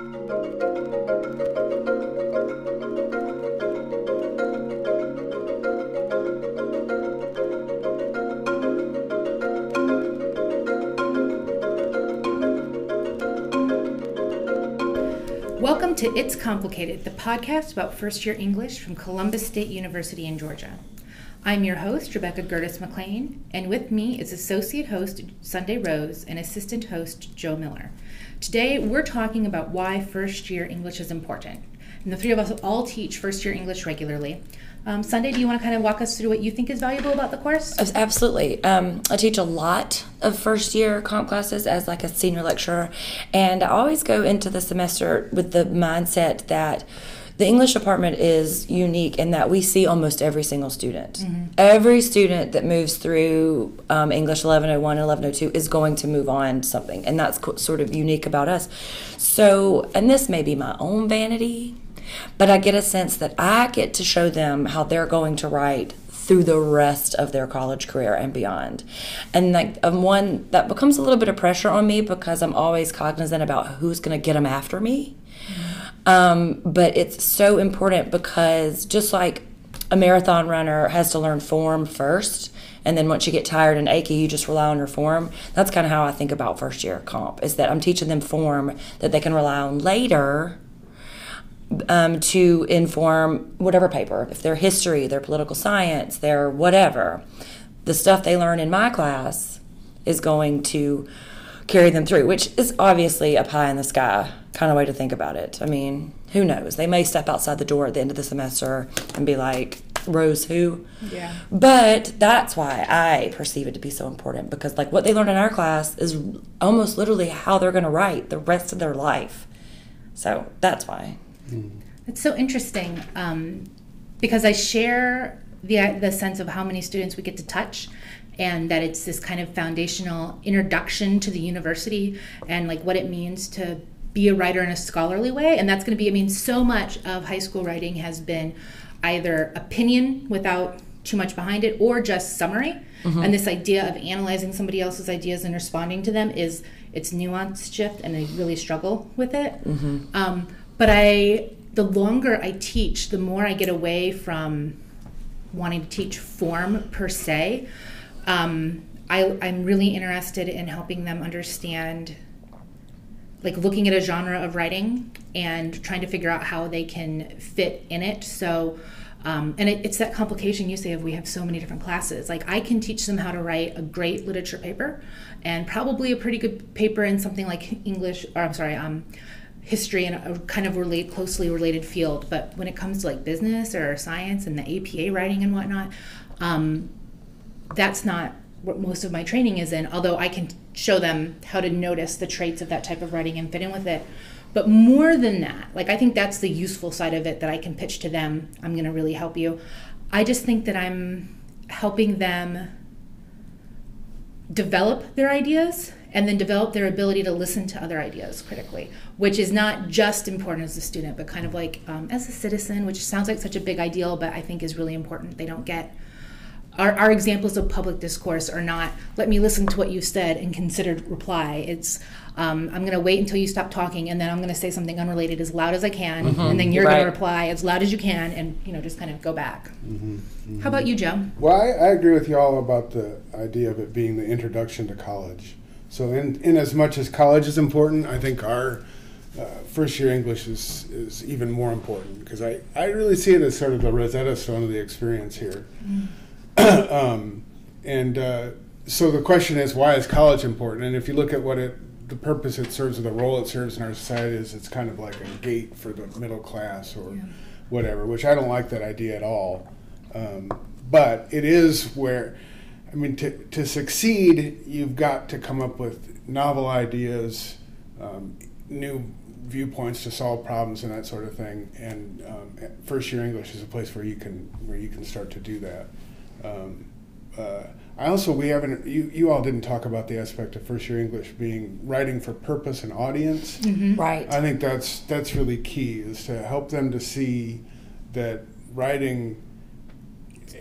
Welcome to It's Complicated, the podcast about first year English from Columbus State University in Georgia. I'm your host, Rebecca Gertis McLean, and with me is associate host Sunday Rose and assistant host Joe Miller. Today, we're talking about why first year English is important. And the three of us all teach first year English regularly. Um, Sunday, do you want to kind of walk us through what you think is valuable about the course? Absolutely. Um, I teach a lot of first year comp classes as like a senior lecturer, and I always go into the semester with the mindset that the English department is unique in that we see almost every single student. Mm-hmm. Every student that moves through um, English 1101 and 1102 is going to move on something, and that's co- sort of unique about us. So, and this may be my own vanity, but I get a sense that I get to show them how they're going to write through the rest of their college career and beyond. And like um, one that becomes a little bit of pressure on me because I'm always cognizant about who's going to get them after me. Um, but it's so important because just like a marathon runner has to learn form first, and then once you get tired and achy, you just rely on your form. That's kind of how I think about first year comp is that I'm teaching them form that they can rely on later um, to inform whatever paper, if they're history, their political science, their whatever. The stuff they learn in my class is going to carry them through, which is obviously a pie in the sky kind of way to think about it. I mean, who knows? They may step outside the door at the end of the semester and be like, Rose who? Yeah. But that's why I perceive it to be so important because, like, what they learn in our class is almost literally how they're going to write the rest of their life. So that's why. It's so interesting um, because I share the the sense of how many students we get to touch and that it's this kind of foundational introduction to the university and like what it means to be a writer in a scholarly way and that's going to be i mean so much of high school writing has been either opinion without too much behind it or just summary mm-hmm. and this idea of analyzing somebody else's ideas and responding to them is it's nuanced shift and i really struggle with it mm-hmm. um, but i the longer i teach the more i get away from wanting to teach form per se um, I, i'm really interested in helping them understand like looking at a genre of writing and trying to figure out how they can fit in it. So, um, and it, it's that complication you say of we have so many different classes. Like I can teach them how to write a great literature paper, and probably a pretty good paper in something like English, or I'm sorry, um, history and a kind of relate closely related field. But when it comes to like business or science and the APA writing and whatnot, um, that's not what most of my training is in. Although I can show them how to notice the traits of that type of writing and fit in with it. But more than that, like I think that's the useful side of it that I can pitch to them. I'm going to really help you. I just think that I'm helping them develop their ideas and then develop their ability to listen to other ideas critically, which is not just important as a student, but kind of like um, as a citizen, which sounds like such a big ideal, but I think is really important. They don't get our, our examples of public discourse are not let me listen to what you said and consider reply it's um, i'm going to wait until you stop talking and then i'm going to say something unrelated as loud as i can mm-hmm. and then you're right. going to reply as loud as you can and you know just kind of go back mm-hmm. Mm-hmm. how about you joe well I, I, agree with you all about the idea of it being the introduction to college so in, in as much as college is important i think our uh, first year English is, is even more important because I, I really see it as sort of the Rosetta Stone of the experience here. Mm. um, and uh, so the question is, why is college important? And if you look at what it, the purpose it serves or the role it serves in our society is, it's kind of like a gate for the middle class or yeah. whatever, which I don't like that idea at all. Um, but it is where, I mean, to, to succeed, you've got to come up with novel ideas, um, new viewpoints to solve problems and that sort of thing. And um, first year English is a place where you can where you can start to do that. Um, uh, I also we haven't you, you all didn't talk about the aspect of first year English being writing for purpose and audience. Mm-hmm. Right. I think that's that's really key is to help them to see that writing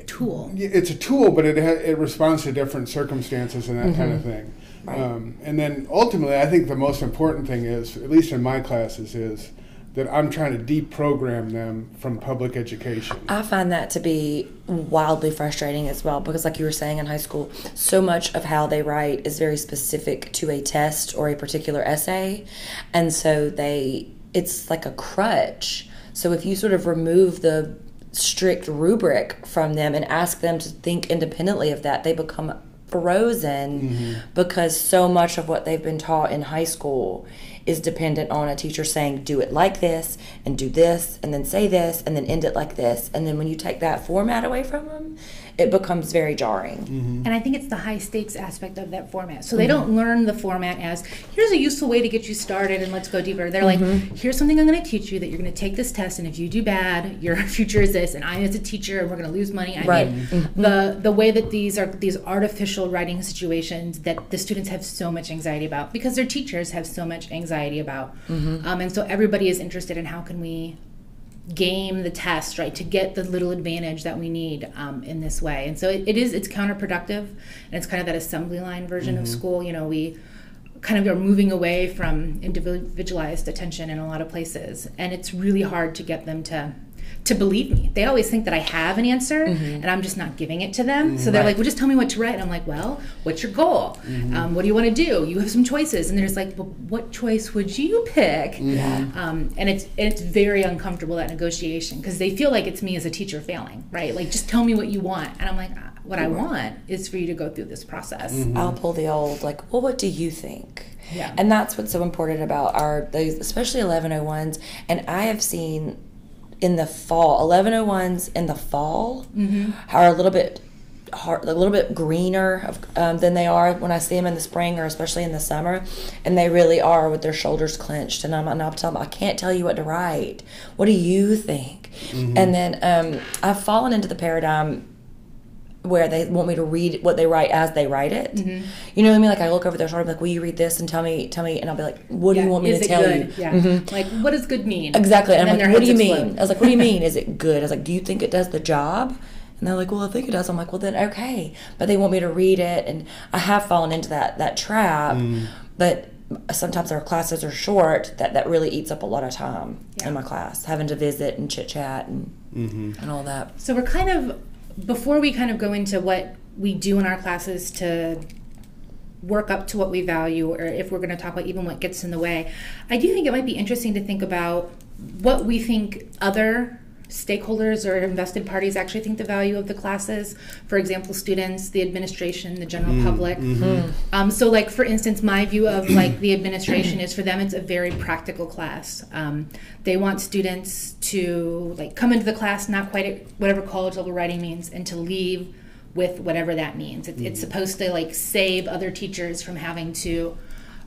tool. It's a tool, but it ha- it responds to different circumstances and that mm-hmm. kind of thing. Right. Um, and then ultimately, I think the most important thing is, at least in my classes, is that I'm trying to deprogram them from public education. I find that to be wildly frustrating as well because, like you were saying in high school, so much of how they write is very specific to a test or a particular essay, and so they it's like a crutch. So if you sort of remove the strict rubric from them and ask them to think independently of that, they become frozen mm-hmm. because so much of what they've been taught in high school is dependent on a teacher saying do it like this and do this and then say this and then end it like this. And then when you take that format away from them it becomes very jarring mm-hmm. And I think it's the high stakes aspect of that format. So they mm-hmm. don't learn the format as here's a useful way to get you started and let's go deeper. They're like, mm-hmm. here's something I'm going to teach you that you're going to take this test and if you do bad, your future is this. And I, as a teacher, and we're going to lose money. I Right. mean, the the way that these are these artificial writing situations that the students have so much anxiety about because their teachers have so much anxiety about, um, and so everybody is interested in how can we game the test right to get the little advantage that we need um, in this way. And so it, it is it's counterproductive and it's kind of that assembly line version of school. You know we kind of are moving away from individualized attention in a lot of places and it's really hard to get them to to believe me. They always think that i have an answer and i'm just not giving it to them. So they're like well just tell me what to write. And i'm like well what's your goal? Um, what do you want to do? You have some choices. And they're just like well what choice would you pick? Um, and it's it's very uncomfortable that negotiation because they feel like it's me as a teacher failing right? Like just tell me what you want. And i'm like "Ah, what i want is for you to go through this process. I'll pull the old like, well, what do you think? Yeah. And that's what's so important about our those, especially 1101s. And I have seen in the fall, 1101s in the fall are a little bit hard, a little bit greener of, um, than they are when I see them in the spring or especially in the summer. And they really are with their shoulders clenched. And I'm, and I'll tell them, I can't tell you what to write. What do you think? And then um, I've fallen into the paradigm where they want me to read what they write as they write it. Mm-hmm. You know what I mean? Like I look over their shoulder, I'm like, "Will you read this and tell me, tell me?" And I'll be like, "What do you want me is to it tell good? you?" Mm-hmm. Like, what does good mean? Exactly. And, then I'm their like, "What do you heads mean?" explode. I was like, "What do you mean? Is it good?" I was like, "Do you think it does the job?" And they're like, "Well, I think it does." I'm like, "Well, then okay." But they want me to read it, and I have fallen into that that trap. But sometimes our classes are short. That that really eats up a lot of time Yeah. in my class, having to visit and chit chat and and all that. So we're kind of before we kind of go into what we do in our classes to work up to what we value or if we're going to talk about even what gets in the way. I do think it might be interesting to think about what we think other stakeholders or invested parties actually think the value of the classes. For example, students, the administration, the general public. Um, so, like for instance, my view of like the administration is for them, it's a very practical class. Um, they want students to like come into the class not quite at whatever college level writing means, and to leave with whatever that means. It, It's supposed to like save other teachers from having to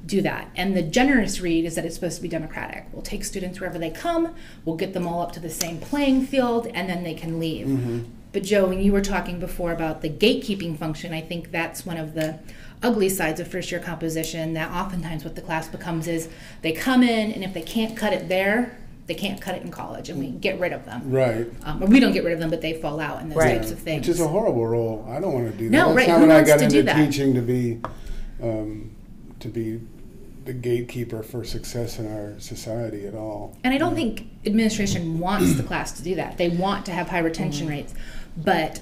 do that. And the generous read is that it's supposed to be democratic. We'll take students wherever they come, we'll get them all up to the same playing field, and then they can leave. But Joe, when you were talking before about the gatekeeping function, I think that's one of the ugly sides of first year composition that oftentimes what the class becomes is they come in and if they can't cut it there, they can't cut it in college and we get rid of them. Right. Um, or we don't get rid of them, but they fall out and those Right. types of things. Which is a horrible role. I don't want to do that. No, That's right. not Who what I wants got to into do that? teaching to be, um, to be the gatekeeper for success in our society at all. And I don't think administration wants the class to do that. They want to have high retention mm-hmm. rates, but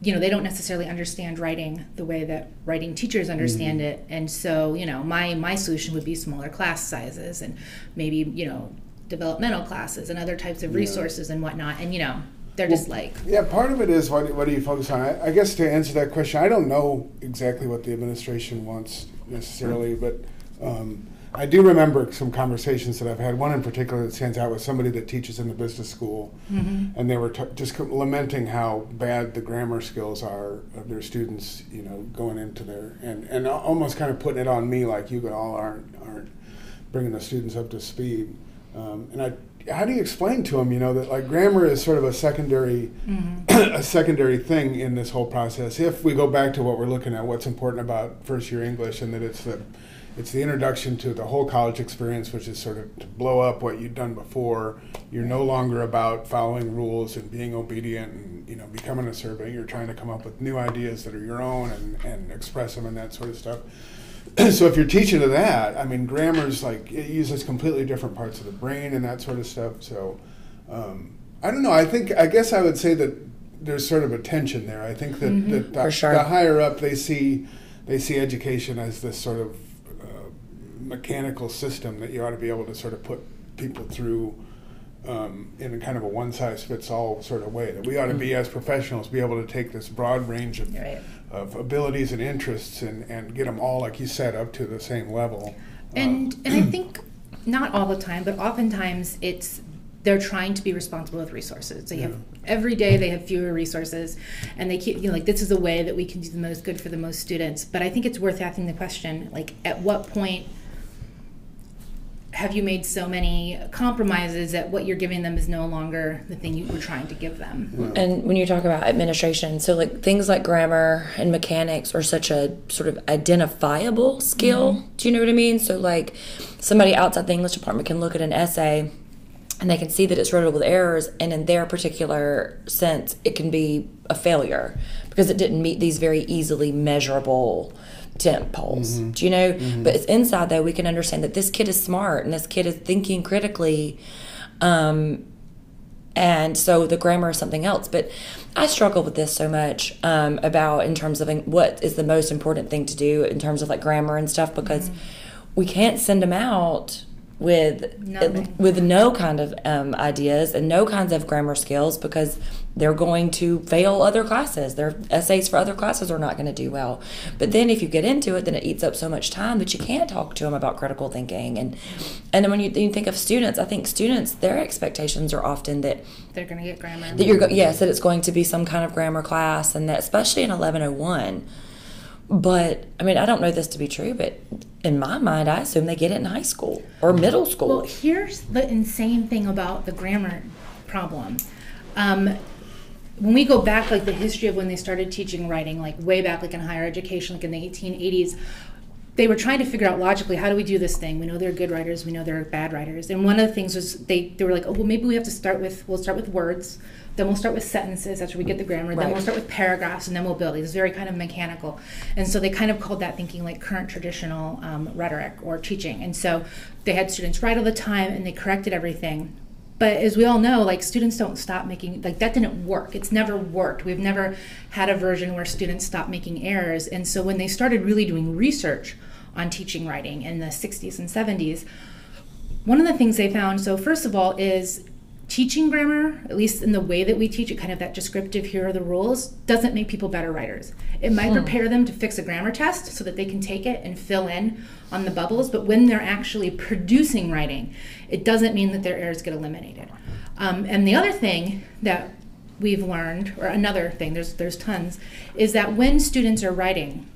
you know they don't necessarily understand writing the way that writing teachers understand mm-hmm. it. And so you know my my solution would be smaller class sizes and maybe you know developmental classes and other types of resources and whatnot. And you know they're just like Yeah, part of it is what, what do you focus on? I, I guess to answer that question, I don't know exactly what the administration wants necessarily, but um, I do remember some conversations that I've had. One in particular that stands out was somebody that teaches in the business school, and they were t- just lamenting how bad the grammar skills are of their students. You know, going into their and and almost kind of putting it on me, like you all aren't aren't bringing the students up to speed. Um, and I, how do you explain to them, you know, that like grammar is sort of a secondary, mm-hmm. a secondary thing in this whole process. If we go back to what we're looking at, what's important about first year English, and that it's the, it's the introduction to the whole college experience, which is sort of to blow up what you've done before. You're no longer about following rules and being obedient and you know becoming a servant. You're trying to come up with new ideas that are your own and, and express them and that sort of stuff. so if you're teaching to that, I mean, grammar's like it uses completely different parts of the brain and that sort of stuff. So um, I don't know. I think I guess I would say that there's sort of a tension there. I think that, Mm-hmm. that the, sure. the higher up they see they see education as this sort of uh, mechanical system that you ought to be able to sort of put people through um, in a kind of a one size fits all sort of way. That we ought to be as professionals be able to take this broad range of, Right. of abilities and interests and, and get them all, like you said, up to the same level. And Um, and I think not all the time, but oftentimes it's they're trying to be responsible with resources. They have every day they have fewer resources, and they keep you know like this is a way that we can do the most good for the most students. But I think it's worth asking the question like at what point have you made so many compromises that what you're giving them is no longer the thing you were trying to give them? And when you talk about administration, so like things like grammar and mechanics are such a sort of identifiable skill. Mm-hmm. Do you know what I mean? So like somebody outside the English department can look at an essay and they can see that it's riddled with errors and in their particular sense it can be a failure because it didn't meet these very easily measurable temp polls. Do you know? But it's inside though we can understand that this kid is smart and this kid is thinking critically. Um, and so the grammar is something else but i struggle with this so much um, about in terms of what is the most important thing to do in terms of like grammar and stuff because we can't send them out with Nothing. with no kind of um, ideas and no kinds of grammar skills because they're going to fail other classes their essays for other classes are not going to do well but then if you get into it then it eats up so much time that you can't talk to them about critical thinking and and then when you, you think of students i think students their expectations are often that They're going to get grammar. that you're go- yes that it's going to be some kind of grammar class and that especially in 1101 but i mean i don't know this to be true but in my mind i assume they get it in high school or middle school Well, here's the insane thing about the grammar problem. Um, when we go back, like the history of when they started teaching writing, like way back, like in higher education, like in the 1880s, they were trying to figure out logically how do we do this thing. We know they're good writers, we know they're bad writers, and one of the things was they they were like, oh well, maybe we have to start with we'll start with words, then we'll start with sentences. That's where we get the grammar. Then we'll start with paragraphs, and then we'll build. It. It's very kind of mechanical, and so they kind of called that thinking like current traditional um, rhetoric or teaching. And so they had students write all the time, and they corrected everything. But as we all know, like students don't stop making like that didn't work. It's never worked. We've never had a version where students stop making errors. And so when they started really doing research on teaching writing in the 60s and 70s, one of the things they found so first of all is teaching grammar at least in the way that we teach it kind of that descriptive here are the rules doesn't make people better writers it might hmm. prepare them to fix a grammar test so that they can take it and fill in on the bubbles but when they're actually producing writing it doesn't mean that their errors get eliminated um, and the other thing that we've learned or another thing there's there's tons is that when students are writing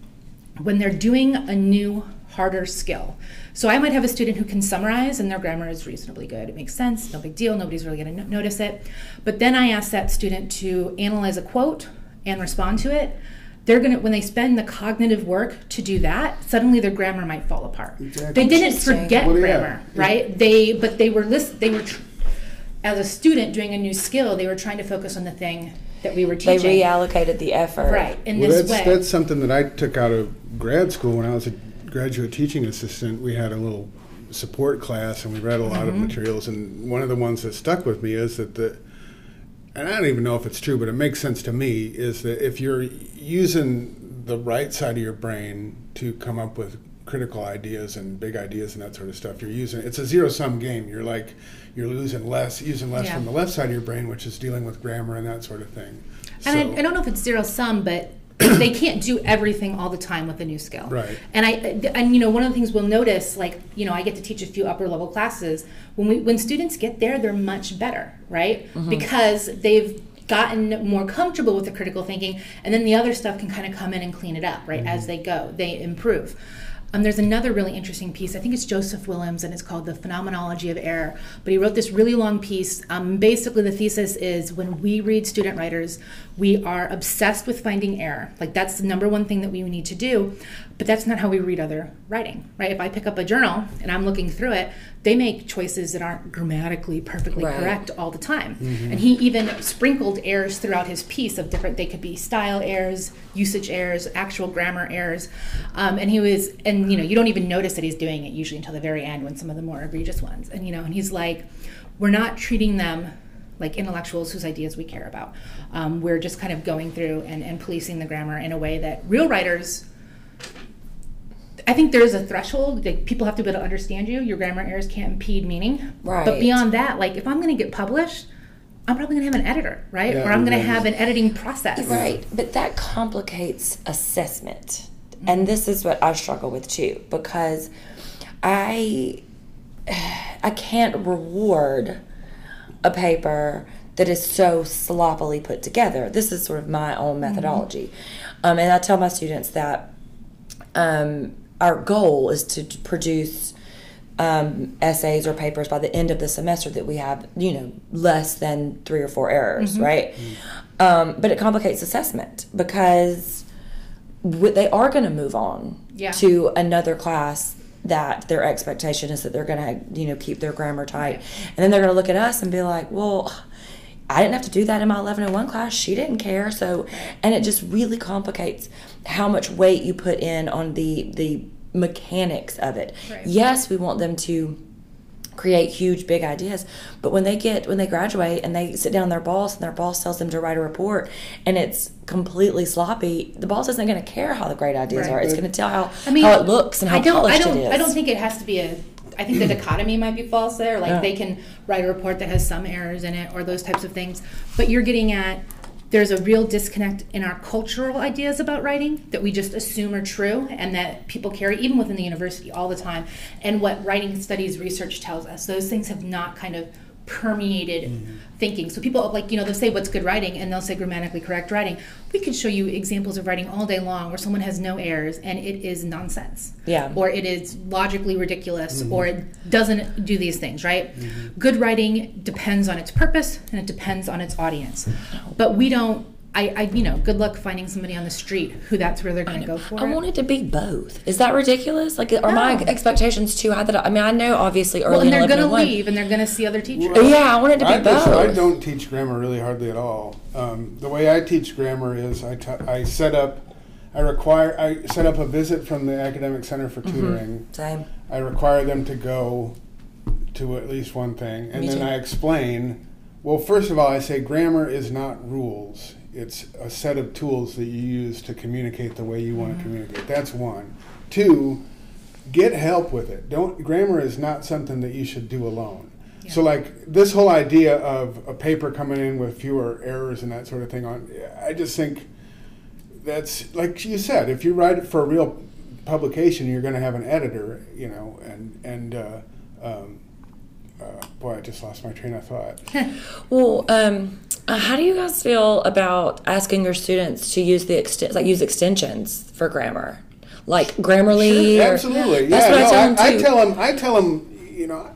when they're doing a new harder skill. So I might have a student who can summarize and their grammar is reasonably good. It makes sense, no big deal, nobody's really going to no- notice it. But then I ask that student to analyze a quote and respond to it. They're going to when they spend the cognitive work to do that, suddenly their grammar might fall apart. Exactly. They didn't forget Well, yeah. grammar, right? They but they were list they were tr- as a student doing a new skill, they were trying to focus on the thing that we were teaching. they reallocated the effort right in well, this that's way. that's something that I took out of grad school when I was a graduate teaching assistant. We had a little support class, and we read a lot Mm-hmm. of materials. And one of the ones that stuck with me is that the and I don't even know if it's true, but it makes sense to me, is that if you're using the right side of your brain to come up with critical ideas and big ideas and that sort of stuff, you're using it's a zero sum game. You're like you're losing less, using less Yeah. from the left side of your brain, which is dealing with grammar and that sort of thing. And So- I, I don't know if it's zero sum, but they can't do everything all the time with a new skill. Right. And I and you know one of the things we'll notice, like you know, I get to teach a few upper level classes. When we when students get there, they're much better, right? Because they've gotten more comfortable with the critical thinking, and then the other stuff can kind of come in and clean it up, right? As they go, they improve. Um, there's another really interesting piece. I think it's Joseph Williams, and it's called The Phenomenology of Error. But he wrote this really long piece. Um, basically, the thesis is when we read student writers, we are obsessed with finding error. Like, that's the number one thing that we need to do. But that's not how we read other writing, right? If I pick up a journal and I'm looking through it, they make choices that aren't grammatically perfectly Right. correct all the time. And he even sprinkled errors throughout his piece of different, they could be style errors, usage errors, actual grammar errors. Um, and he was, and you know, you don't even notice that he's doing it usually until the very end when some of the more egregious ones. And you know, and he's like, we're not treating them like intellectuals whose ideas we care about. Um, we're just kind of going through and, and policing the grammar in a way that real writers I think there is a threshold. Like people have to be able to understand you. Your grammar errors can't impede meaning. Right. But beyond that, like if I'm going to get published, I'm probably going to have an editor, right? Yeah, or I'm going to have an editing process. Right, but that complicates assessment. And this is what I struggle with too because I I can't reward a paper that is so sloppily put together. This is sort of my own methodology. Um, and I tell my students that um, our goal is to produce um, essays or papers by the end of the semester that we have, you know, less than three or four errors, right? Um, but it complicates assessment because w- they are going to move on Yeah. to another class that their expectation is that they're going to, you know, keep their grammar tight, and then they're going to look at us and be like, well. I didn't have to do that in my 1101 class. She didn't care. So, and it just really complicates how much weight you put in on the the mechanics of it. Right. Yes, we want them to create huge big ideas, but when they get when they graduate and they sit down with their boss and their boss tells them to write a report and it's completely sloppy, the boss isn't going to care how the great ideas Right. are. It's going to tell how I mean, how it looks and how I don't, polished I don't, it is. I don't think it has to be a. I think the mm. dichotomy might be false there. Like Yeah. they can write a report that has some errors in it or those types of things. But you're getting at there's a real disconnect in our cultural ideas about writing that we just assume are true and that people carry even within the university all the time. And what writing studies research tells us, those things have not kind of permeated Mm-hmm. thinking. So people like, you know, they'll say what's good writing and they'll say grammatically correct writing. We could show you examples of writing all day long where someone has no errors and it is nonsense. Yeah. Or it is logically ridiculous or it doesn't do these things, right? Good writing depends on its purpose and it depends on its audience. But we don't I, I you know, good luck finding somebody on the street who that's where they're going to go for. I it. want it to be both. Is that ridiculous? Like, are my expectations too high? That I, I mean, I know obviously early well, and they're going to leave and they're going to see other teachers. Yeah, I want it to be I, both. just- I don't teach grammar really hardly at all. Um, the way I teach grammar is I t- I set up, I require, I set up a visit from the Academic Center for Mm-hmm. Tutoring. Same. I require them to go to at least one thing, and Me then too. I explain. Well, first of all, I say grammar is not rules. It's a set of tools that you use to communicate the way you want Mm-hmm. to communicate. That's one. Two, get help with it. Don't grammar is not something that you should do alone. So like this whole idea of a paper coming in with fewer errors and that sort of thing on I just think that's like you said if you write it for a real publication you're going to have an editor you know and and uh, um, uh, boy I just lost my train of thought Well, um, Uh, how do you guys feel about asking your students to use the exten- like use extensions for grammar, like Grammarly? or- Absolutely, That's yeah. what no, I tell them I, too. tell them. I tell them. You know,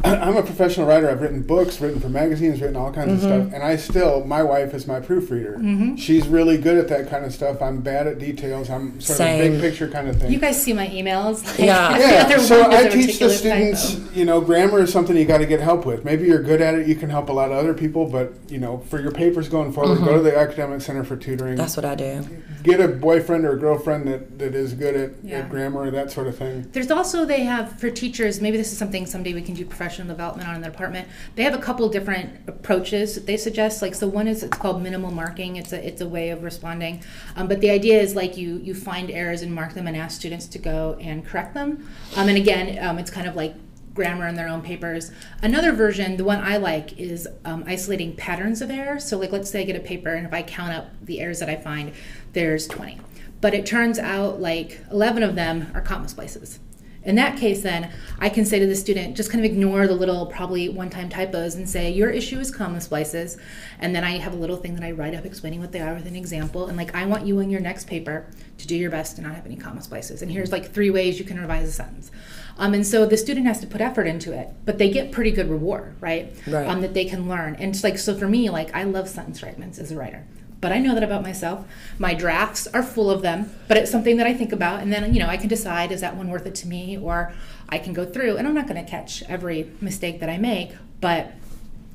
I'm a professional writer. I've written books, written for magazines, written all kinds Mm-hmm. of stuff, and I still. My wife is my proofreader. She's really good at that kind of stuff. I'm bad at details. I'm sort of a big picture kind of thing. You guys see my emails? Like, Yeah. yeah, so one is I a teach the students, typo. you know, grammar is something you got to get help with. Maybe you're good at it, you can help a lot of other people, but, you know, for your papers going forward, go to the Academic Center for Tutoring. Mm-hmm. That's what I do. get a boyfriend or a girlfriend that, that is good at, Yeah. at grammar, that sort of thing. There's also they have for teachers. Maybe this is something someday we can do professional development on in the department. They have a couple different approaches that they suggest. Like so, one is it's called minimal marking. It's a it's a way of responding. Um, but the idea is like you you find errors and mark them and ask students to go and correct them. Um, and again, um, it's kind of like grammar in their own papers. Another version, the one I like, is um, isolating patterns of error. So, like, let's say I get a paper, and if I count up the errors that I find, there's 20. But it turns out like 11 of them are comma splices. In that case, then I can say to the student, just kind of ignore the little, probably one time typos and say, Your issue is comma splices. And then I have a little thing that I write up explaining what they are with an example. And like, I want you in your next paper to do your best to not have any comma splices. And here's like three ways you can revise a sentence. Um, and so the student has to put effort into it, but they get pretty good reward, right? Right. Um, that they can learn. And it's like, so for me, like, I love sentence fragments as a writer. But I know that about myself. My drafts are full of them, but it's something that I think about, and then you know I can decide is that one worth it to me, or I can go through, and I'm not going to catch every mistake that I make, but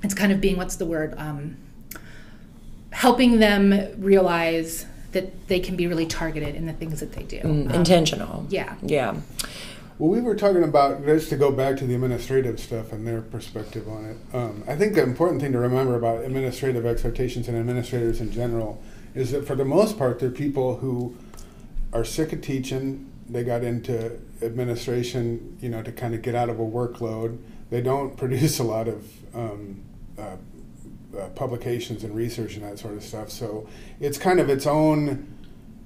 it's kind of being what's the word? Um, helping them realize that they can be really targeted in the things that they do. Mm, Um, intentional. yeah. Yeah. Well, we were talking about just to go back to the administrative stuff and their perspective on it. Um, I think the important thing to remember about administrative expectations and administrators in general is that for the most part, they're people who are sick of teaching. They got into administration, you know, to kind of get out of a workload. They don't produce a lot of um, uh, uh, publications and research and that sort of stuff. So it's kind of its own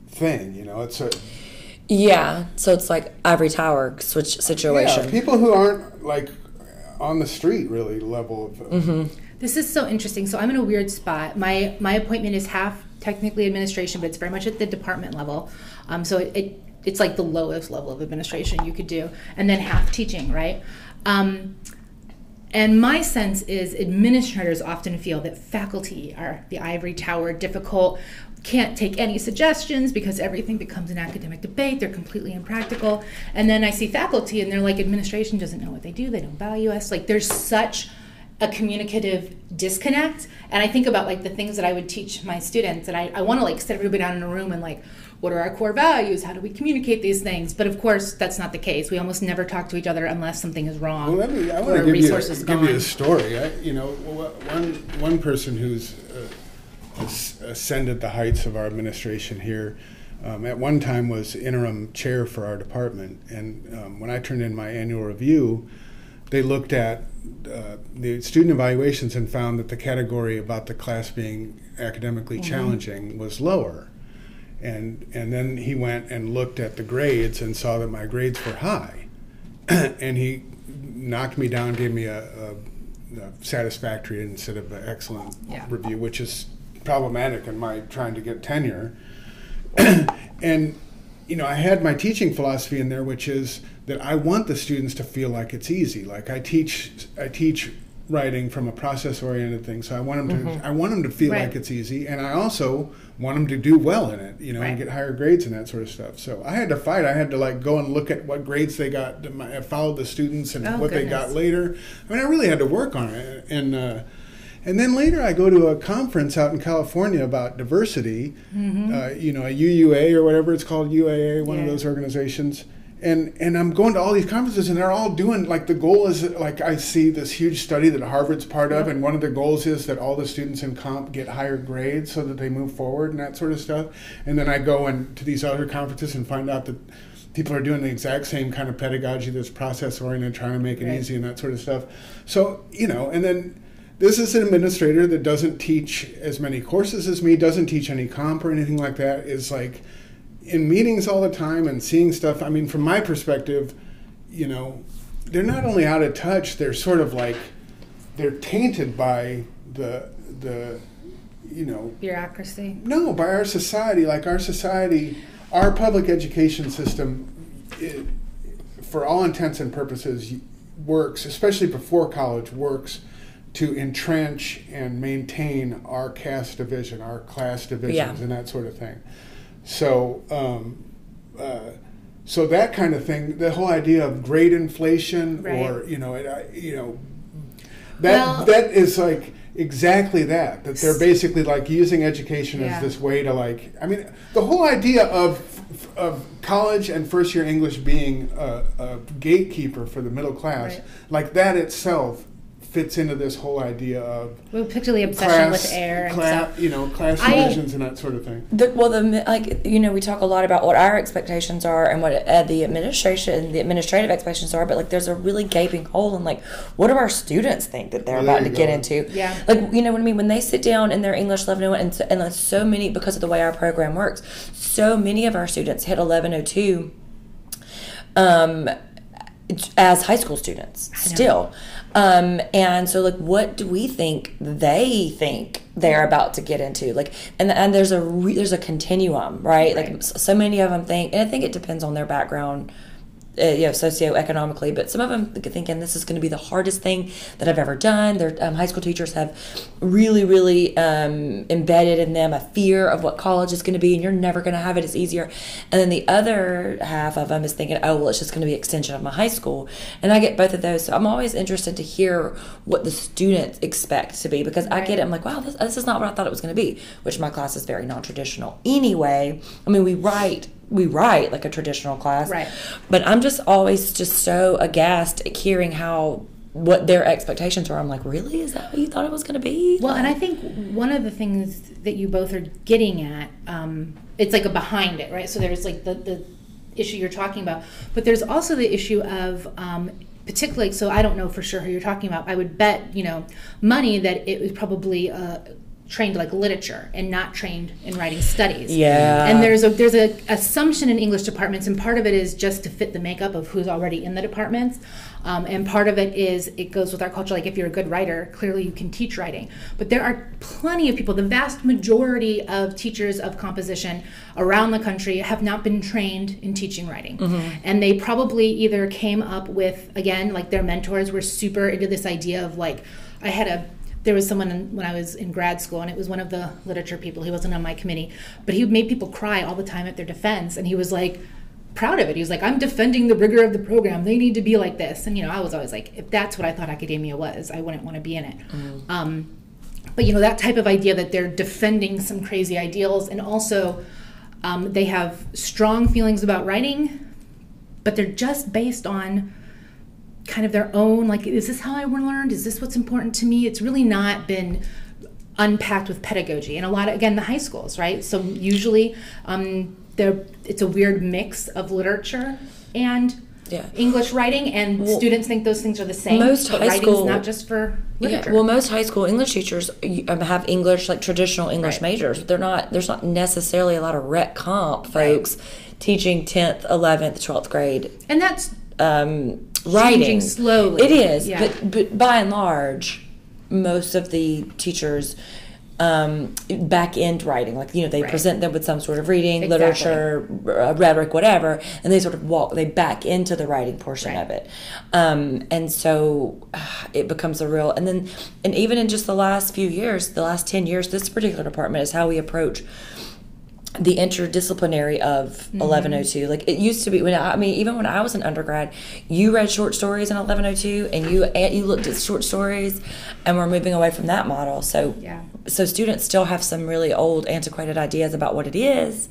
thing, you know. It's a Yeah. So it's like ivory tower switch situation. Yeah, people who aren't like on the street really level of. Mm-hmm. This is so interesting. So I'm in a weird spot. My my appointment is half technically administration, but it's very much at the department level. Um, so it, it it's like the lowest level of administration you could do, and then half teaching, right? Um, and my sense is administrators often feel that faculty are the ivory tower, difficult, can't take any suggestions because everything becomes an academic debate. They're completely impractical. And then I see faculty and they're like, administration doesn't know what they do, they don't value us. Like, there's such a communicative disconnect. And I think about like the things that I would teach my students, and I, I want to like sit everybody down in a room and like, what are our core values? How do we communicate these things? But of course, that's not the case. We almost never talk to each other unless something is wrong. Well, let me. I want to give, you, is give you a story. I, you know, one one person who's uh, ascended the heights of our administration here. Um, at one time was interim chair for our department, and um, when I turned in my annual review, they looked at uh, the student evaluations and found that the category about the class being academically Mm-hmm. challenging was lower. And, and then he went and looked at the grades and saw that my grades were high. and he knocked me down, gave me a, a, a satisfactory instead of an excellent Yeah. review, which is problematic in my trying to get tenure. and you know, I had my teaching philosophy in there, which is that I want the students to feel like it's easy. Like I teach, I teach writing from a process-oriented thing, so I want them to, I want them to feel Right. like it's easy, and I also want them to do well in it, you know, and get higher grades and that sort of stuff. So I had to fight. I had to like go and look at what grades they got. I followed the students and Oh, what they got later. I mean, I really had to work on it, and. Uh, and then later, I go to a conference out in California about diversity, uh, you know, a UUA or whatever it's called, UAA, one of those organizations. And and I'm going to all these conferences, and they're all doing like the goal is like I see this huge study that Harvard's part of, and one of the goals is that all the students in comp get higher grades so that they move forward and that sort of stuff. And then I go and to these other conferences and find out that people are doing the exact same kind of pedagogy that's process oriented, trying to make it Right. easy and that sort of stuff. So you know, and then this is an administrator that doesn't teach as many courses as me, doesn't teach any comp or anything like that, is like in meetings all the time and seeing stuff. I mean, from my perspective, you know, they're not only out of touch, they're sort of like they're tainted by the the you know Bureaucracy. no by our society like our society our public education system it, for all intents and purposes works especially before college works to entrench and maintain our caste division our class divisions Yeah. and that sort of thing so um, uh, so that kind of thing the whole idea of grade inflation or you know it, you know that Well- that is like exactly that that they're basically like using education Yeah. as this way to like i mean the whole idea of of college and first year english being a, a gatekeeper for the middle class Right. like that itself fits into this whole idea of Well, particularly obsession class, with air and class stuff. you know class I- divisions and that sort of thing The, well, the like you know we talk a lot about what our expectations are and what uh, the administration, the administrative expectations are, but like there's a really gaping hole in like what do our students think that they're Well, about to you get into? Yeah. like you know what I mean when they sit down in their English 1101 and so, and like so many because of the way our program works, so many of our students hit 1102. Um, as high school students still um and so like what do we think they think they're about to get into like and and there's a re, there's a continuum right, like Right. s- so many of them think and i think it depends on their background uh, you know, socioeconomically, but some of them thinking this is going to be the hardest thing that I've ever done. Their um, high school teachers have really, really um, embedded in them a fear of what college is going to be, and you're never going to have it. It's easier. And then the other half of them is thinking, oh, well, it's just going to be extension of my high school. And I get both of those. So I'm always interested to hear what the students expect to be because I get it. I'm like, wow, this, this is not what I thought it was going to be, which my class is very non traditional. Anyway, I mean, we write we write like a traditional class. Right. But I'm just always just so aghast at hearing how what their expectations were. I'm like, really? Is that what you thought it was going to be? Well, and I think one of the things that you both are getting at, um, it's like a behind it, right? So there's like the, the issue you're talking about, but there's also the issue of, um, particularly, so I don't know for sure who you're talking about. I would bet, you know, money that it was probably uh, trained like literature and not trained in writing studies. Yeah. And there's a there's a assumption in English departments, and part of it is just to fit the makeup of who's already in the departments. Um, and part of it is it goes with our culture. Like if you're a good writer, clearly you can teach writing. But there are plenty of people. The vast majority of teachers of composition around the country have not been trained in teaching writing, and they probably either came up with again like their mentors were super into this idea of like I had a there was someone in, when I was in grad school, and it was one of the literature people. He wasn't on my committee, but he made people cry all the time at their defense, and he was like proud of it. He was like, "I'm defending the rigor of the program. They need to be like this." And you know, I was always like, if that's what I thought academia was, I wouldn't want to be in it. Um, but you know, that type of idea that they're defending some crazy ideals, and also um, they have strong feelings about writing, but they're just based on kind of their own like is this how i learned is this what's important to me it's really not been unpacked with pedagogy and a lot of again the high schools right so usually um, there it's a weird mix of literature and Yeah. english writing and Well, students think those things are the same most high school- not just for literature Yeah, well, most high school English teachers um, have English like traditional English Right. majors. They're not. There's not necessarily a lot of rhet comp folks teaching tenth, eleventh, twelfth grade and that's um, writing Changing slowly. It is, Yeah. but but by and large, most of the teachers um, back end writing, like you know, they Right. present them with some sort of reading, Exactly. literature, uh, rhetoric, whatever, and they sort of walk, they back into the writing portion Right. of it, um, and so uh, it becomes a real. And then, and even in just the last few years, the last ten years, this particular department is how we approach the interdisciplinary of mm-hmm. 1102 like it used to be when I, I mean even when I was an undergrad you read short stories in 1102 and you and you looked at short stories and we're moving away from that model. So Yeah. so students still have some really old antiquated ideas about what it is.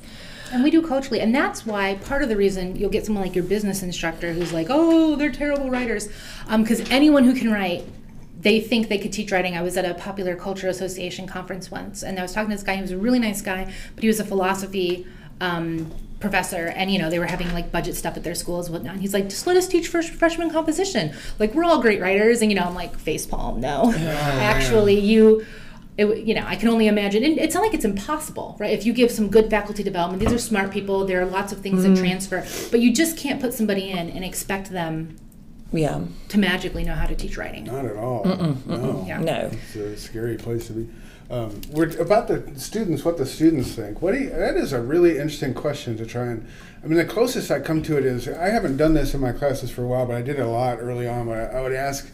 And we do culturally, and that's why part of the reason you'll get someone like your business instructor who's like, "Oh, they're terrible writers," um, because anyone who can write, they think they could teach writing. I was at a Popular Culture Association conference once, and I was talking to this guy. He was a really nice guy, but he was a philosophy um, professor, and you know they were having like budget stuff at their schools and whatnot. And he's like, "Just let us teach first freshman composition. Like we're all great writers," and you know I'm like, facepalm, no, actually you it, you know, I can only imagine. And it's not like it's impossible, right? If you give some good faculty development, these are smart people. There are lots of things that transfer, but you just can't put somebody in and expect them yeah to magically know how to teach writing. Not at all. No. Yeah. no It's a scary place to be. Um, we're about the students, what the students think. What do you, that is a really interesting question to try and. I mean, the closest I come to it is I haven't done this in my classes for a while, but I did it a lot early on. But I, I would ask,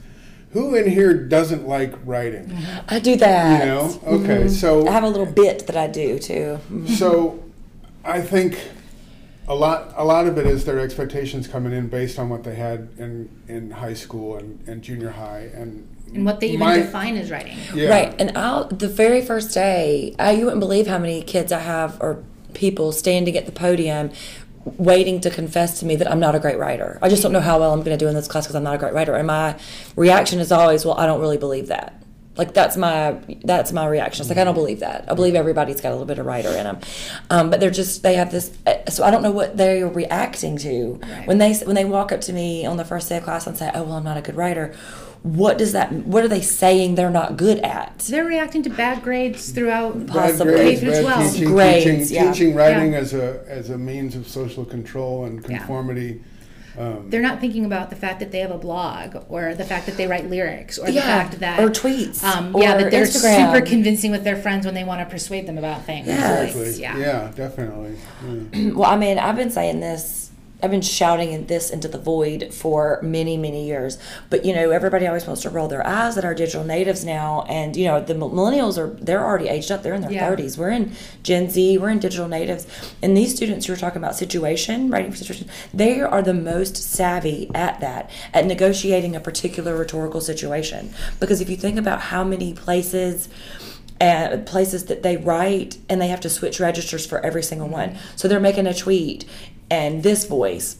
who in here doesn't like writing? I do that You know? Okay, so I have a little bit that I do too so I think a lot a lot of it is their expectations coming in based on what they had in in high school and, and junior high and And what they even my- define as writing. yeah. Right, and I'll the very first day, I, you wouldn't believe how many kids I have or people standing at the podium, waiting to confess to me that I'm not a great writer. I just don't know how well I'm going to do in this class because I'm not a great writer. And my reaction is always, well, I don't really believe that. Like that's my that's my reaction. It's like I don't believe that. I believe everybody's got a little bit of writer in them, um, but they're just they have this. uh, So I don't know what they're reacting to Right. when they when they walk up to me on the first day of class and say, "Oh, well, I'm not a good writer." What does that? What are they saying they're not good at? They're reacting to bad grades throughout Bad Possibly. grades, K through 12. teaching, Grades, teaching, yeah. teaching writing Yeah. as a as a means of social control and Yeah. Conformity. Um, They're not thinking about the fact that they have a blog or the fact that they write lyrics or the fact that or tweets, Um, or yeah, that they're Instagram. super convincing with their friends when they want to persuade them about things. Yeah. Exactly. yeah. Yeah, definitely. Yeah. Well, I mean, I've been saying this I've been shouting this into the void for many, many years. But you know, everybody always wants to roll their eyes at our digital natives now, and you know, the millennials are they're already aged up. They're in their Yeah. 30s. We're in Gen Z. We're in digital natives, and these students you were talking about situation writing for situation. They are the most savvy at that at negotiating a particular rhetorical situation. Because if you think about how many places uh, places that they write and they have to switch registers for every single one. So they're making a tweet and this voice.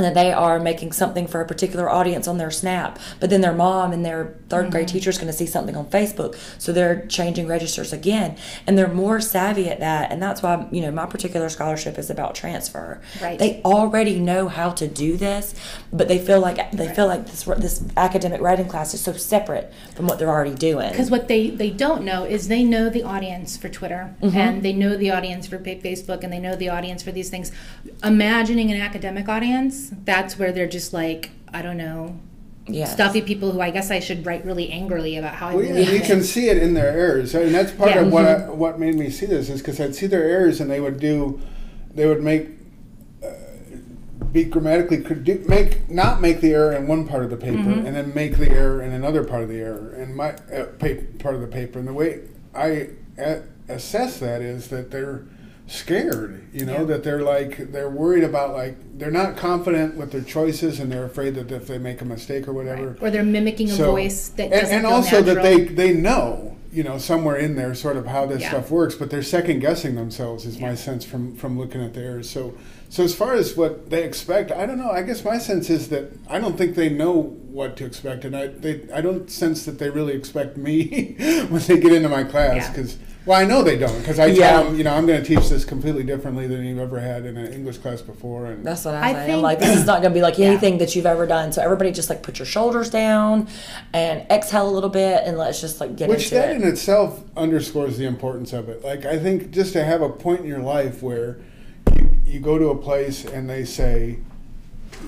And then they are making something for a particular audience on their Snap, but then their mom and their 3rd grade teacher is going to see something on Facebook, so they're changing registers again, and they're more savvy at that, and that's why you know my particular scholarship is about transfer. Right. They already know how to do this, but they feel like they feel like this this academic writing class is so separate from what they're already doing. Because what they, they don't know is they know the audience for Twitter Mm-hmm. and they know the audience for Facebook and they know the audience for these things. Imagining an academic audience, that's where they're just like, I don't know, Yes. stuffy people who I guess I should write really angrily about how Well, yeah, believe you things. can see it in their errors, and that's part Yeah. of what I, what made me see this is because I'd see their errors, and they would do, they would make, uh, be grammatically could do, make not make the error in one part of the paper, Mm-hmm. and then make the error in another part of the error, and my uh, pa- part of the paper. And the way I uh, assess that is that they're scared, you know, Yeah. that they're like they're worried about like they're not confident with their choices, and they're afraid that if they make a mistake or whatever. or they're mimicking a So- voice that and, doesn't and also that they they know you know somewhere in there sort of how this Yeah. stuff works but they're second guessing themselves is my sense from from looking at theirs so so as far as what they expect i don't know i guess my sense is that i don't think they know what to expect and i they i don't sense that they really expect me when they get into my class Yeah. Because well i know they don't because i Yeah. tell them you know i'm going to teach this completely differently than you've ever had in an english class before and That's what I I, say. I'm think- like, this is not going to be like Yeah. anything that you've ever done. So everybody just like put your shoulders down and exhale a little bit and let's just like get it. Which into that it. in itself underscores the importance of it. Like I think just to have a point in your life where you, you go to a place and they say,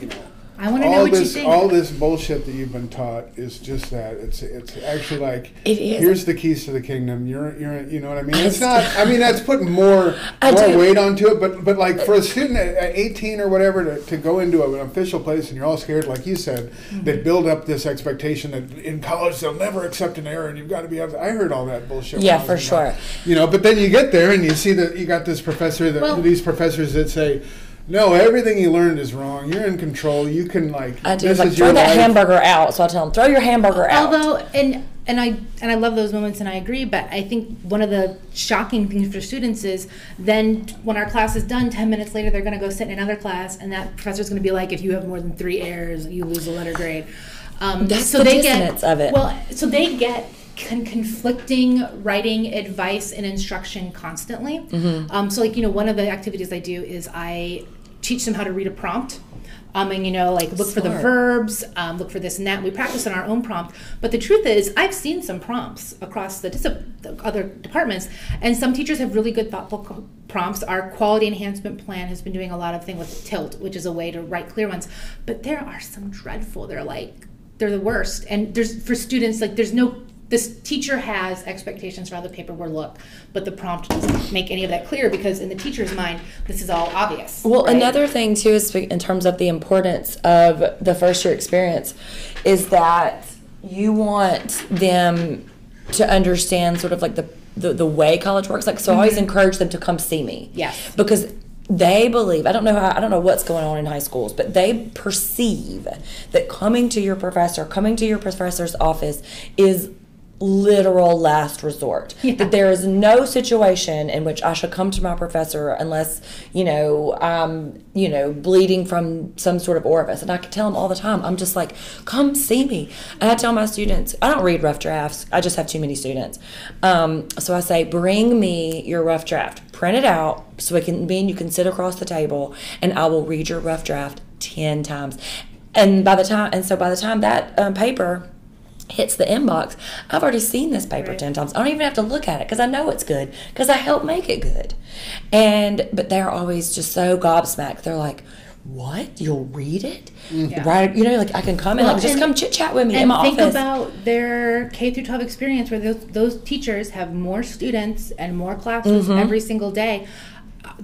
you know, I want to know all what you this think. all this bullshit that you've been taught is just that. It's it's actually like It is. here's the keys to the kingdom. You're you're you know what I mean. It's not. I mean that's putting more I more do. weight onto it. But but like for a student at, at 18 or whatever to, to go into an official place and you're all scared, like you said, Mm-hmm. they build up this expectation that in college they'll never accept an error and you've got to be. I heard all that bullshit. Yeah, for sure. college. You know, but then you get there and you see that you got this professor that Well- these professors that say. No, everything you learned is wrong. You're in control. You can like. I do. This Like, is throw your that life. hamburger out. So I tell them, throw your hamburger out. Although, and and I and I love those moments, and I agree. But I think one of the shocking things for students is then when our class is done, ten minutes later, they're going to go sit in another class, and that professor's going to be like, "If you have more than three errors, you lose a letter grade." Um, That's the dissonance of it. Well, so they get con- conflicting writing advice and instruction constantly. Mm-hmm. Um, so, like you know, one of the activities I do is I teach them how to read a prompt. Um, and you know, like look for the verbs, um, look for this and that. We practice on our own prompt. But the truth is, I've seen some prompts across the, dis- the other departments, and some teachers have really good, thoughtful co- prompts. Our quality enhancement plan has been doing a lot of thing with Tilt, which is a way to write clear ones. But there are some dreadful. They're like they're the worst. And there's for students like there's no. This teacher has expectations for how the paper will look, but the prompt doesn't make any of that clear because in the teacher's mind, this is all obvious. Well, right? another thing too is in terms of the importance of the first year experience is that you want them to understand sort of like the the, the way college works. Like, so I always mm-hmm. encourage them to come see me. Yes. because they believe I don't know how I don't know what's going on in high schools, but they perceive that coming to your professor, coming to your professor's office is literal last resort. That there is no situation in which I should come to my professor unless, you know, I'm, you know, bleeding from some sort of orifice. And I can tell them all the time, I'm just like, come see me. And I tell my students, I don't read rough drafts. I just have too many students. Um, so I say, bring me your rough draft. Print it out so it can mean you can sit across the table and I will read your rough draft 10 times. And by the time, and so by the time that um, paper hits the inbox, I've already seen this paper Right. 10 times. I don't even have to look at it because I know it's good because I helped make it good. And, but they're always just so gobsmacked. They're like, what? You'll read it? Yeah. Right? You know, like I can come Well, like just and- come chit chat with me in and my think office. about their K through 12 experience where those, those teachers have more students and more classes Mm-hmm. every single day.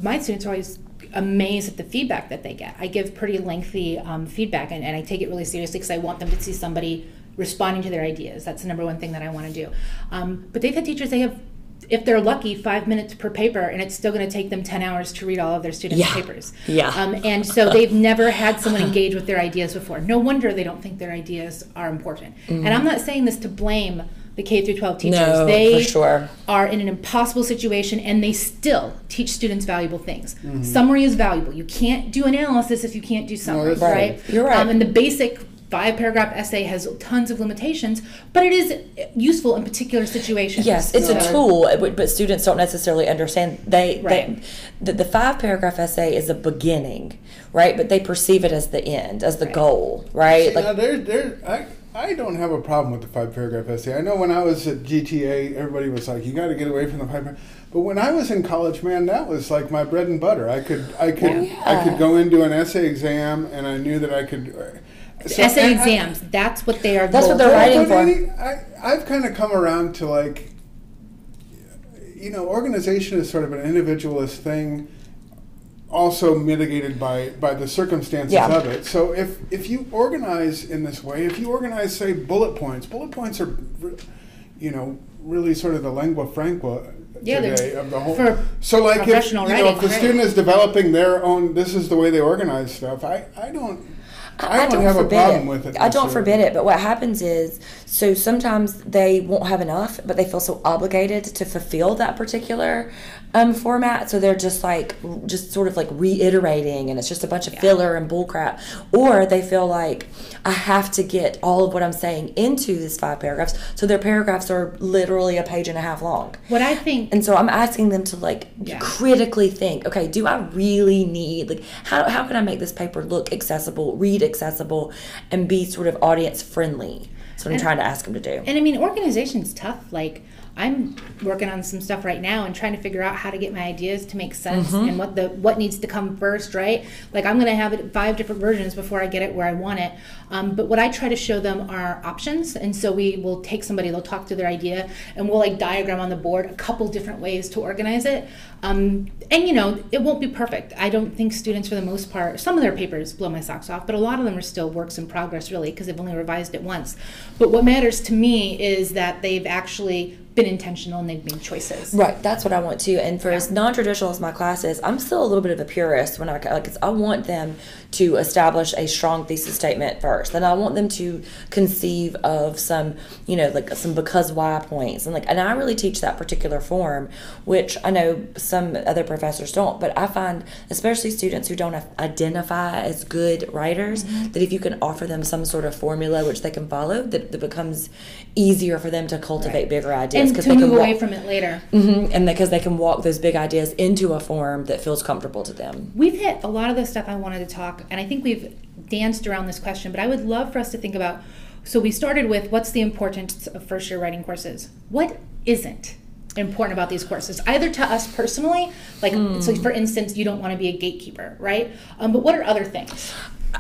My students are always amazed at the feedback that they get. I give pretty lengthy um, feedback and, and I take it really seriously because I want them to see somebody responding to their ideas. That's the number one thing that I want to do. Um, but they've had teachers, they have, if they're lucky, five minutes per paper, and it's still going to take them 10 hours to read all of their students' Yeah. papers. Yeah. Um, and so they've never had someone engage with their ideas before. No wonder they don't think their ideas are important. And I'm not saying this to blame the K through 12 teachers. Mm-hmm. No, they for sure. are in an impossible situation and they still teach students valuable things. Summary is valuable. You can't do analysis if you can't do summary, that's right. right? You're right. Um, and the basic five paragraph essay has tons of limitations, but it is useful in particular situations. Yes, it's a tool, but but students don't necessarily understand. They, Right. they the, the five paragraph essay is a beginning, right? But they perceive it as the end, as the Right. goal, right? now there, there, I, I don't have a problem with the five paragraph essay. I know when I was at GTA, everybody was like, "You got to get away from the five." par-" But when I was in college, man, that was like my bread and butter. I could, I could, I could go into an essay exam, and I knew that I could. So- essay and I- exams. that's what they are. That's what they're writing for. maybe I, I've kind of come around to like, you know, organization is sort of an individualist thing, also mitigated by by the circumstances Yeah. of it. So if if you organize in this way, if you organize, say, bullet points, bullet points are, you know, really sort of the lingua franca. Yeah, today of the whole. for so like if you know if the right. student is developing their own, this is the way they organize stuff. I I don't. I, don't, have a forbid problem it. with it. I don't necessarily. forbid it, but what happens is, so sometimes they won't have enough, but they feel so obligated to fulfill that particular um, format, so they're just like, just sort of like reiterating, and it's just a bunch of filler and bullcrap, or they feel like I have to get all of what I'm saying into these five paragraphs, so their paragraphs are literally a page and a half long. What I think And so I'm asking them to like Yeah. critically think, okay, do I really need like how how can I make this paper look accessible, read accessible, and be sort of audience friendly? That's what I'm trying to ask them to do. And I mean, organization's tough. Like, I'm working on some stuff right now and trying to figure out how to get my ideas to make sense Mm-hmm. and what the what needs to come first, right? Like, I'm going to have it five different versions before I get it where I want it. Um, but what I try to show them are options, and so we will take somebody, they'll talk to their idea, and we'll like diagram on the board a couple different ways to organize it. Um, and you know, it won't be perfect. I don't think students, for the most part, some of their papers blow my socks off, but a lot of them are still works in progress, really, because they've only revised it once. But what matters to me is that they've actually been intentional and they've made choices. Right, that's what I want to. And for as non-traditional as my class is, I'm still a little bit of a purist when I like. I want them to establish a strong thesis statement first, and I want them to conceive of some, you know, like some because why points, and like, and I really teach that particular form, which I know some other professors don't. But I find, especially students who don't identify as good writers, Mm-hmm. that if you can offer them some sort of formula which they can follow, that it becomes easier for them to cultivate Right. bigger ideas And because they move can away walk- from it later. hmm and because they can walk those big ideas into a form that feels comfortable to them. We've hit a lot of the stuff I wanted to talk, and I think we've danced around this question, but I would love for us to think about. So we started with what's the importance of first year writing courses? What isn't important about these courses? Either to us personally, like so for instance, you don't want to be a gatekeeper, right? Um, but what are other things?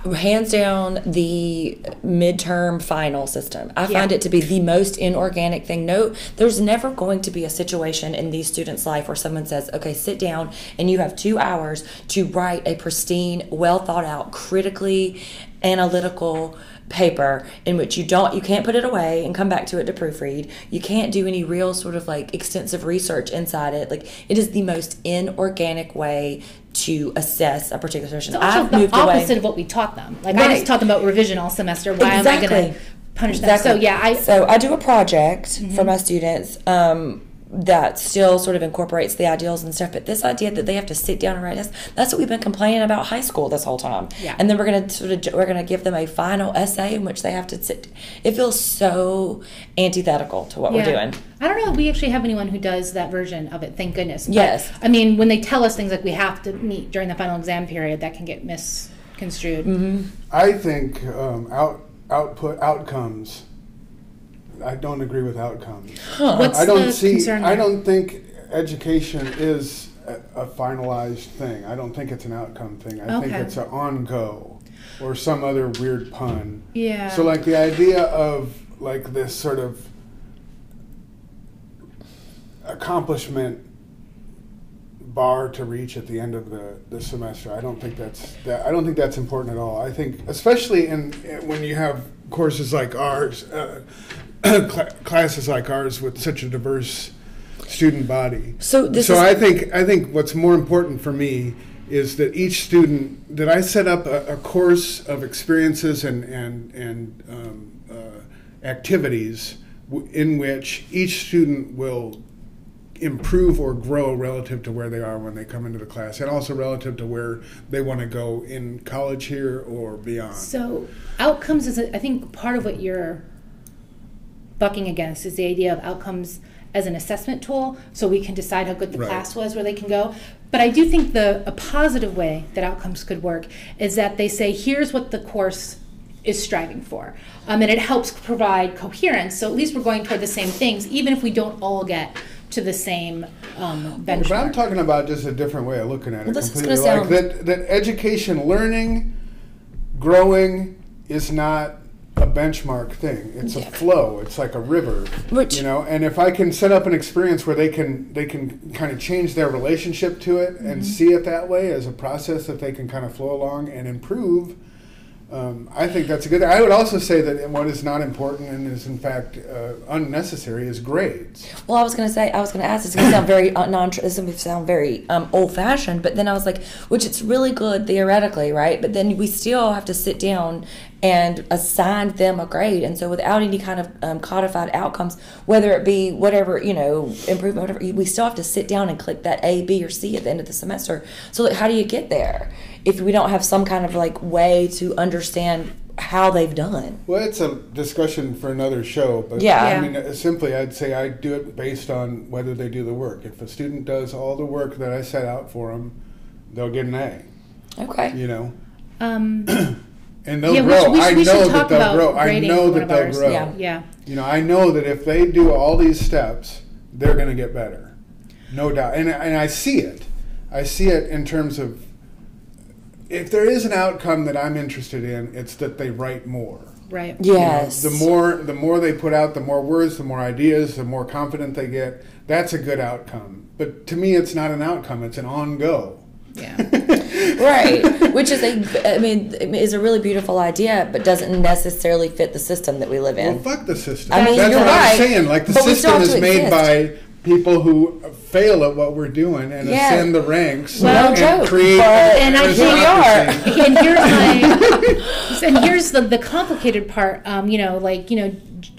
Hands down, the midterm final system. I find it to be the most inorganic thing. No, there's never going to be a situation in these students' life where someone says, okay, sit down and you have two hours to write a pristine, well thought out, critically analytical paper in which you don't you can't put it away and come back to it to proofread you can't do any real sort of like extensive research inside it like it is the most inorganic way to assess a particular session also i've the moved opposite away of what we taught them. Like I Right. just taught them about revision all semester. Why am I going to punish them? So yeah, I Mm-hmm. so I do a project for my students um, that still sort of incorporates the ideals and stuff. But this idea that they have to sit down and write us, that's what we've been complaining about high school this whole time. Yeah. And then we're gonna sort of we're gonna give them a final essay in which they have to sit. It feels so antithetical to what we're doing. I don't know if we actually have anyone who does that version of it, thank goodness. But, Yes. I mean, when they tell us things like we have to meet during the final exam period, that can get misconstrued. Mm-hmm. I think um, out output outcomes. I don't agree with outcomes. What's I don't the see. concern I don't think education is a, a finalized thing. I don't think it's an outcome thing. I think it's an on go, or some other weird pun. Yeah. So like the idea of like this sort of accomplishment bar to reach at the end of the, the semester. I don't think that's that. I don't think that's important at all. I think, especially in when you have courses like ours, uh, cl- classes like ours with such a diverse student body. So this so I think I think what's more important for me is that each student that I set up a, a course of experiences and and and um, uh, activities w- in which each student will improve or grow relative to where they are when they come into the class and also relative to where they want to go in college here or beyond. So outcomes is, I think, part of what you're bucking against is the idea of outcomes as an assessment tool, so we can decide how good the Right. class was, where they can go. But I do think the a positive way that outcomes could work is that they say, here's what the course is striving for, um, and it helps provide coherence. So at least we're going toward the same things, even if we don't all get to the same um, benchmark. But I'm talking about just a different way of looking at it. Well, this completely. like sound- that, that education, learning, growing is not a benchmark thing. It's a flow. It's like a river. Which- you know, and if I can set up an experience where they can they can kind of change their relationship to it Mm-hmm. and see it that way as a process that they can kind of flow along and improve. Um, I think that's a good. Thing. I would also say that what is not important and is in fact uh, unnecessary is grades. Well, I was gonna say, I was gonna ask. It's gonna sound very uh, non. This is gonna sound very um, old-fashioned, but then I was like, which it's really good theoretically, right? But then we still have to sit down and assign them a grade, and so without any kind of um, codified outcomes, whether it be whatever you know improvement, whatever, we still have to sit down and click that A, B, or C at the end of the semester. So, like, how do you get there if we don't have some kind of like way to understand how they've done? Well, it's a discussion for another show, but Yeah. I mean, uh, simply, I'd say I do it based on whether they do the work. If a student does all the work that I set out for them, they'll get an A. Okay. You know, um, and they'll yeah, grow. should, we I we know that they'll grow. I know that they'll ours. grow. Yeah. Yeah. You know, I know that if they do all these steps, they're going to get better, no doubt. And and I see it. I see it in terms of if there is an outcome that I'm interested in, it's that they write more. Right. You know, Yes. the more the more they put out, the more words, the more ideas, the more confident they get. That's a good outcome. But to me, it's not an outcome; it's an on go. Yeah. right which is a i mean is a really beautiful idea but doesn't necessarily fit the system that we live in Well, fuck the system. I mean, That's you're what right, I'm saying. Like the but system is made exist. by people who fail at what we're doing and Yeah. ascend the ranks Well, and joke, create. but And I here we are. and here's my and here's the, the complicated part um, you know like you know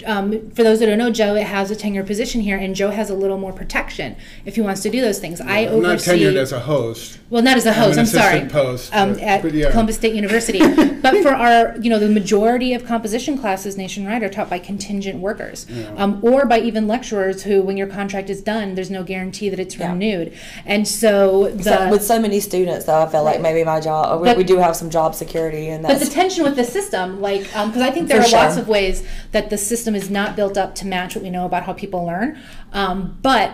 um, for those that don't know joe it has a tenure position here and joe has a little more protection if he wants to do those things. I I'm not oversee tenured as a host. well not as a host an i'm, sorry. assistant post, um, but- at but yeah. columbus state university. But for our you know the majority of composition classes nationwide are taught by contingent workers um, or by even lecturers who when your contract is done there's no guarantee that it's Yeah. renewed. And so the So with so many students though i felt like maybe my job we, But- we do have some job security and But the tension with the system, like, because I think there For are lots of ways that the system is not built up to match what we know about how people learn. Um, but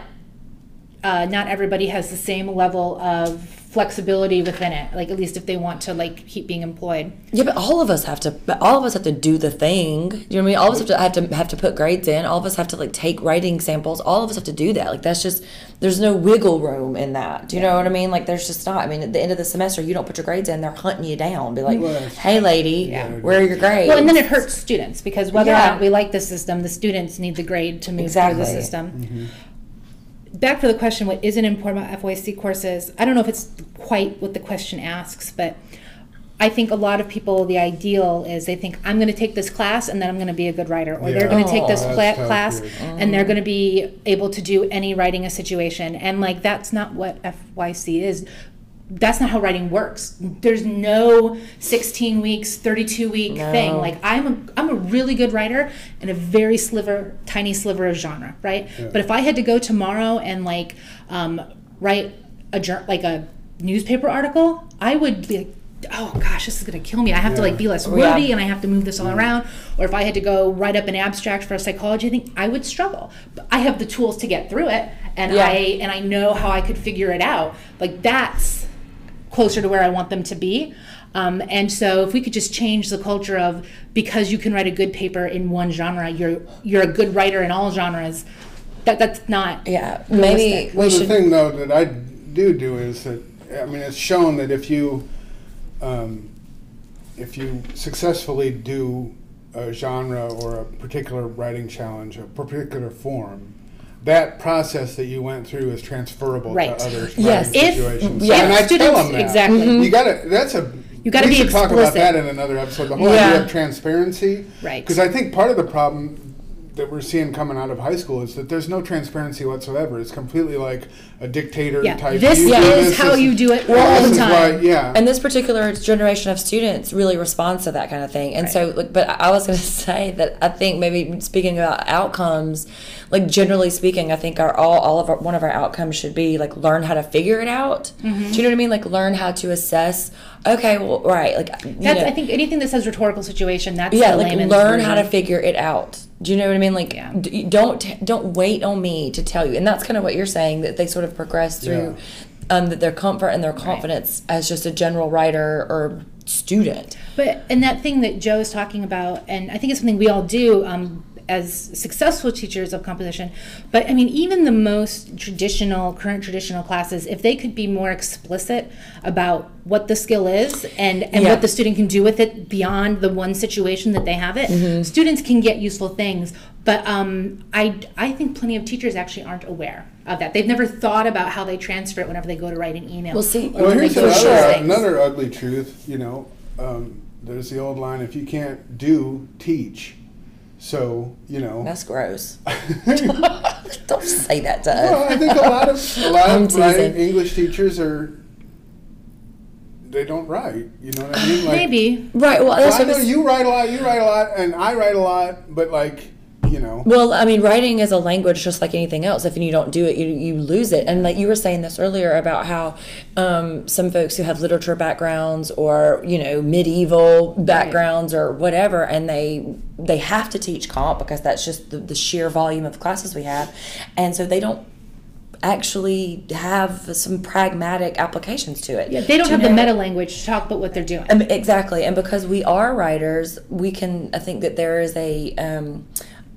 uh, not everybody has the same level of flexibility within it. Like, at least if they want to like keep being employed. yeah but all of us have to but all of us have to do the thing. You know what i mean? All of us have to have to have to put grades in. All of us have to like take writing samples. All of us have to do that. Like that's just there's no wiggle room in that. Do you know what i mean? Like there's just not. I mean at the end of the semester you don't put your grades in. They're hunting you down. Be like Well, hey lady Yeah. where are your grades? Well, and then it hurts students because whether or not we like the system, the students need the grade to move Exactly. through the system. Mm-hmm. Back for the question, what isn't important about FYC courses? I don't know if it's quite what the question asks, but I think a lot of people, the ideal is they think I'm going to take this class and then I'm going to be a good writer, or they're going to take this Oh, cla- class dude. and mm. they're going to be able to do any writing a situation, and like that's not what FYC is. That's not how writing works. There's no 16 weeks, 32 week No. thing. Like I'm a I'm a really good writer in a very sliver, tiny sliver of genre, right? But if I had to go tomorrow and like um, write a jour- like a newspaper article, I would be like, oh gosh, this is gonna kill me. I have to Yeah. like be less Oh, yeah. wordy and I have to move this all around. Or if I had to go write up an abstract for a psychology thing, I would struggle. But I have the tools to get through it, and Yeah. I and I know how I could figure it out. Like that's closer to where I want them to be. Um, and so if we could just change the culture of because you can write a good paper in one genre, you're you're a good writer in all genres. That that's not yeah maybe we Well, the should thing though that I do do is that I mean it's shown that if you um, if you successfully do a genre or a particular writing challenge, a particular form, that process that you went through is transferable Right. to other Yes. If- situations. yeah. and I tell them that. exactly. You mm-hmm. gotta. That's a. You gotta we be should talk about that in another episode. The whole Yeah. idea of transparency. Right. Because I think part of the problem that we're seeing coming out of high school is that there's no transparency whatsoever. It's completely like a dictator Yeah, type. this you is this, how this- you do it all this the is why- time. yeah. and this particular generation of students really responds to that kind of thing and so like but i was going to say that i think maybe speaking about outcomes like generally speaking i think our all, all of our one of our outcomes should be like learn how to figure it out Mm-hmm. do you know what i mean like learn how to assess okay well right like you That's know, I think anything that says rhetorical situation. That's yeah like learn how to figure it out do you know what i mean? Like Yeah. d- don't don't wait on me to tell you. And that's kind of what you're saying that they sort of progress through um, that their comfort and their confidence as just a general writer or student. But and that thing that Joe is talking about, and I think it's something we all do um, as successful teachers of composition. But I mean, even the most traditional, current traditional classes, if they could be more explicit about what the skill is and and Yeah. what the student can do with it beyond the one situation that they have it, Mm-hmm. students can get useful things. But um, I I think plenty of teachers actually aren't aware of that. They've never thought about how they transfer it whenever they go to write an email. Well, see- Well, here's another, those things. another ugly truth. You know, um, there's the old line: if you can't do, teach. So you know. That's gross. Don't say that to well, us. I think a lot of a lot of writing. English teachers are. They don't write. You know what I mean? Like, Maybe. Right. Well, that's Well, I know was- you write a lot. You write a lot, and I write a lot. But like, you know. Well, I mean, writing is a language just like anything else. If you don't do it, you, you lose it. And like you were saying this earlier about how um, some folks who have literature backgrounds or you know medieval backgrounds or whatever, and they they have to teach comp because that's just the, the sheer volume of classes we have, and so they don't actually have some pragmatic applications to it. Yeah, they don't Do you have the meta language to talk about what they're doing. Um, exactly, and because we are writers, we can. I think that there is a um,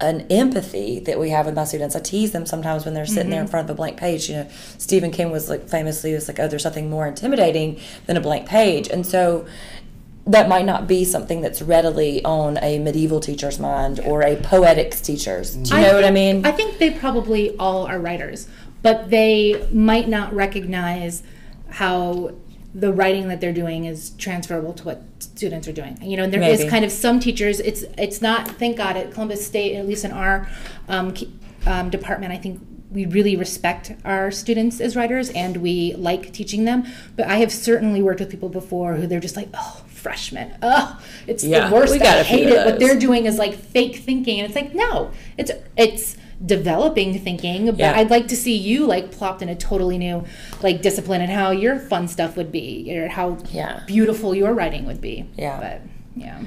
an empathy that we have with my students. I tease them sometimes when they're sitting there in mm-hmm. front of a blank page. You know, Stephen King was like famously was like, "Oh, there's something more intimidating than a blank page," and so that might not be something that's readily on a medieval teacher's mind or a poetics teacher's. Do you know what I mean? I think they probably all are writers, but they might not recognize how the writing that they're doing is transferable to what students are doing. You know, and there is Maybe. kind of some teachers. It's it's not. Thank God at Columbus State, at least in our um, um, department, I think we really respect our students as writers and we like teaching them. But I have certainly worked with people before who they're just like, oh, freshmen, oh, it's Yeah, the worst. we got I hate it. What they're doing is like fake thinking, and it's like no, it's it's developing thinking. But Yeah. I'd like to see you like plopped in a totally new like discipline and how your fun stuff would be, or how Yeah. beautiful your writing would be. Yeah. but yeah.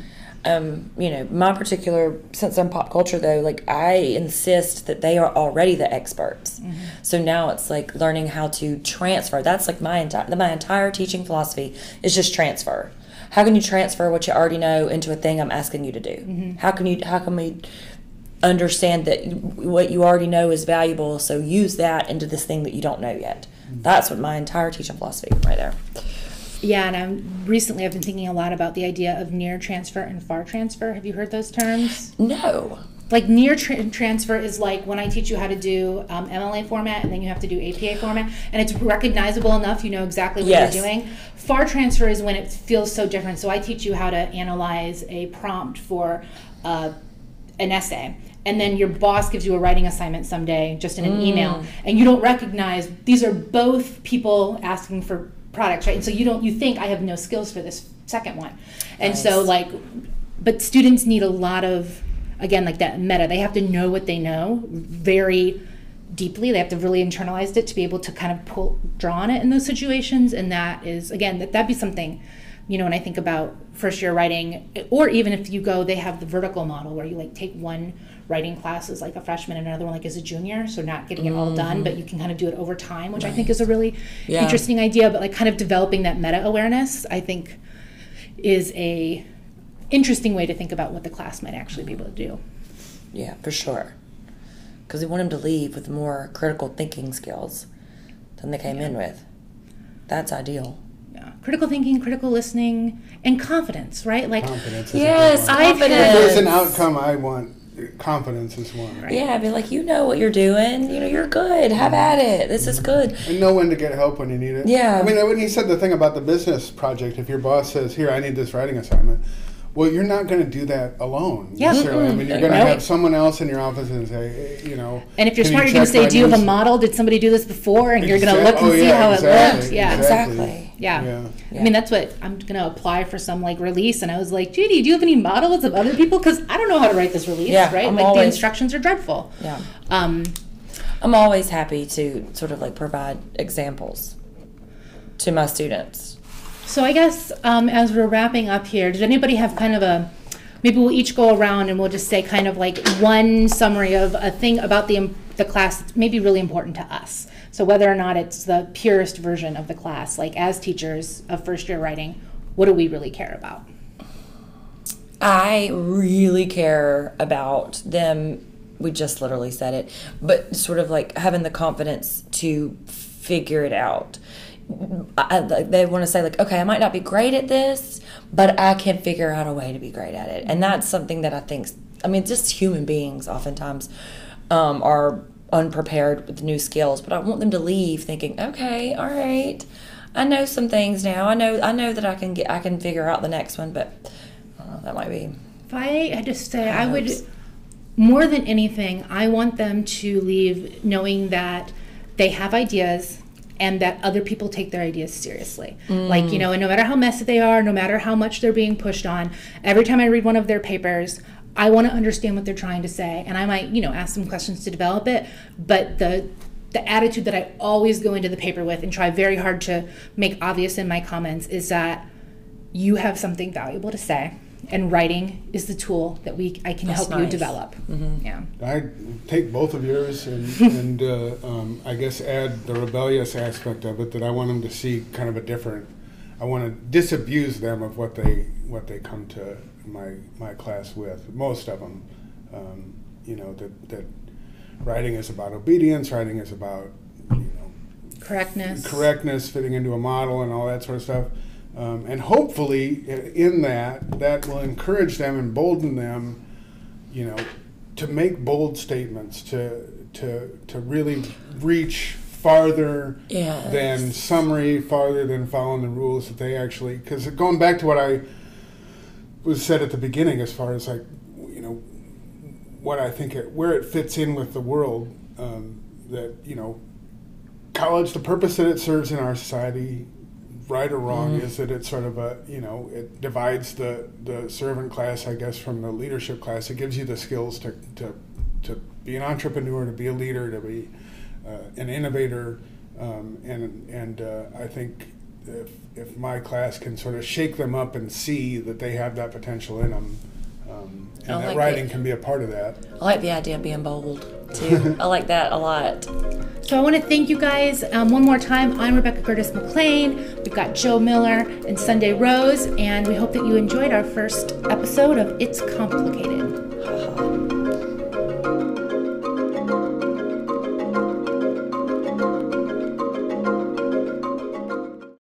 um, you know, my particular since I'm pop culture though, like I insist that they are already the experts. Mm-hmm. So now it's like learning how to transfer. That's like my entire my entire teaching philosophy is just transfer. How can you transfer what you already know into a thing I'm asking you to do? Mm-hmm. How can you how can we understand that what you already know is valuable, so use that into this thing that you don't know yet. Mm-hmm. That's what my entire teaching philosophy right there. Yeah, and I'm recently I've been thinking a lot about the idea of near transfer and far transfer. Have you heard those terms? No. Like near tra- transfer is like when I teach you how to do um, MLA format and then you have to do APA format, and it's recognizable enough, you know exactly what Yes. you're doing. Far transfer is when it feels so different. So I teach you how to analyze a prompt for uh, an essay. And then your boss gives you a writing assignment someday, just in an mm. email, and you don't recognize these are both people asking for products, right? And so you don't you think I have no skills for this second one, and so like, but students need a lot of again like that meta. They have to know what they know very deeply. They have to really internalize it to be able to kind of pull draw on it in those situations. And that is again that that'd be something, you know, when I think about first year writing, or even if you go, they have the vertical model where you like take one writing class as like a freshman and another one like as a junior. So not getting it all done, but you can kind of do it over time, which I think is a really Yeah. interesting idea. But like kind of developing that meta awareness, I think is a interesting way to think about what the class might actually be able to do. Yeah, for sure. Because we want them to leave with more critical thinking skills than they came in with. that's ideal. Yeah. Critical thinking, critical listening, and confidence, right? Like, Confidence. Is Yes, A good one. I've confidence. If there's an outcome I want. Confidence is one. Right. Yeah, be like, you know what you're doing. You know, you're good. Have at it. This is good. And know when to get help when you need it. Yeah. I mean, when he said the thing about the business project, if your boss says, "Here, I need this writing assignment," well, you're not going to do that alone. Yeah. necessarily. I mean, you're going to have someone else in your office and say, eh, you know. and if you're smart, you you're going to say, "Do you have a model? Did somebody do this before?" And you're going to look and oh, see how exactly, it looked. Yeah. Exactly. Yeah. Yeah. I mean, that's what I'm going to apply for some like release. And I was like, Judy, do you have any models of other people? Because I don't know how to write this release, Yeah, right? I'm like the instructions are dreadful. Yeah. Um, I'm always happy to sort of like provide examples to my students. so I guess um, as we're wrapping up here, did anybody have kind of a maybe we'll each go around and we'll just say kind of like one summary of a thing about the the class that's maybe really important to us. So whether or not it's the purest version of the class, like as teachers of first year writing, what do we really care about? I really care about them. We just literally said it, but sort of like having the confidence to figure it out. I, they want to say like, okay, I might not be great at this, but I can figure out a way to be great at it, and that's something that I think. I mean, just human beings oftentimes um, are unprepared with new skills, but I want them to leave thinking, okay, all right, I know some things now. I know I know that I can get I can figure out the next one, but uh, that might be. If I had to say, I would, more than anything, I want them to leave knowing that they have ideas and that other people take their ideas seriously. Like, you know, and no matter how messy they are, no matter how much they're being pushed on, every time I read one of their papers, I want to understand what they're trying to say. And I might, you know, ask some questions to develop it. But the, the attitude that I always go into the paper with and try very hard to make obvious in my comments is that you have something valuable to say and writing is the tool that we I can That's help you nice. develop. Yeah. I take both of yours and, and uh, um, I guess add the rebellious aspect of it that I want them to see kind of a different. I want to disabuse them of what they what they come to my my class with. Most of them, um, you know, that that writing is about obedience. Writing is about you know Correctness. correctness, fitting into a model, and all that sort of stuff. Um, and hopefully, in that, that will encourage them, embolden them, you know, to make bold statements, to to to really reach farther Yes. than summary, farther than following the rules that they actually. Because going back to what I was said at the beginning, as far as like, you know, what I think it, where it fits in with the world, um, that you know, college, the purpose that it serves in our society, right or wrong, is that it's sort of a you know it divides the the servant class, I guess, from the leadership class. It gives you the skills to to to be an entrepreneur, to be a leader, to be uh, an innovator, um, and and uh, I think if if my class can sort of shake them up and see that they have that potential in them. Um, and I that like writing it. can be a part of that. I like the idea of being bold too. I like that a lot. So I want to thank you guys um, one more time. I'm Rebecca Curtis McLean. We've got Joe Miller and Sunday Rose, and we hope that you enjoyed our first episode of It's Complicated.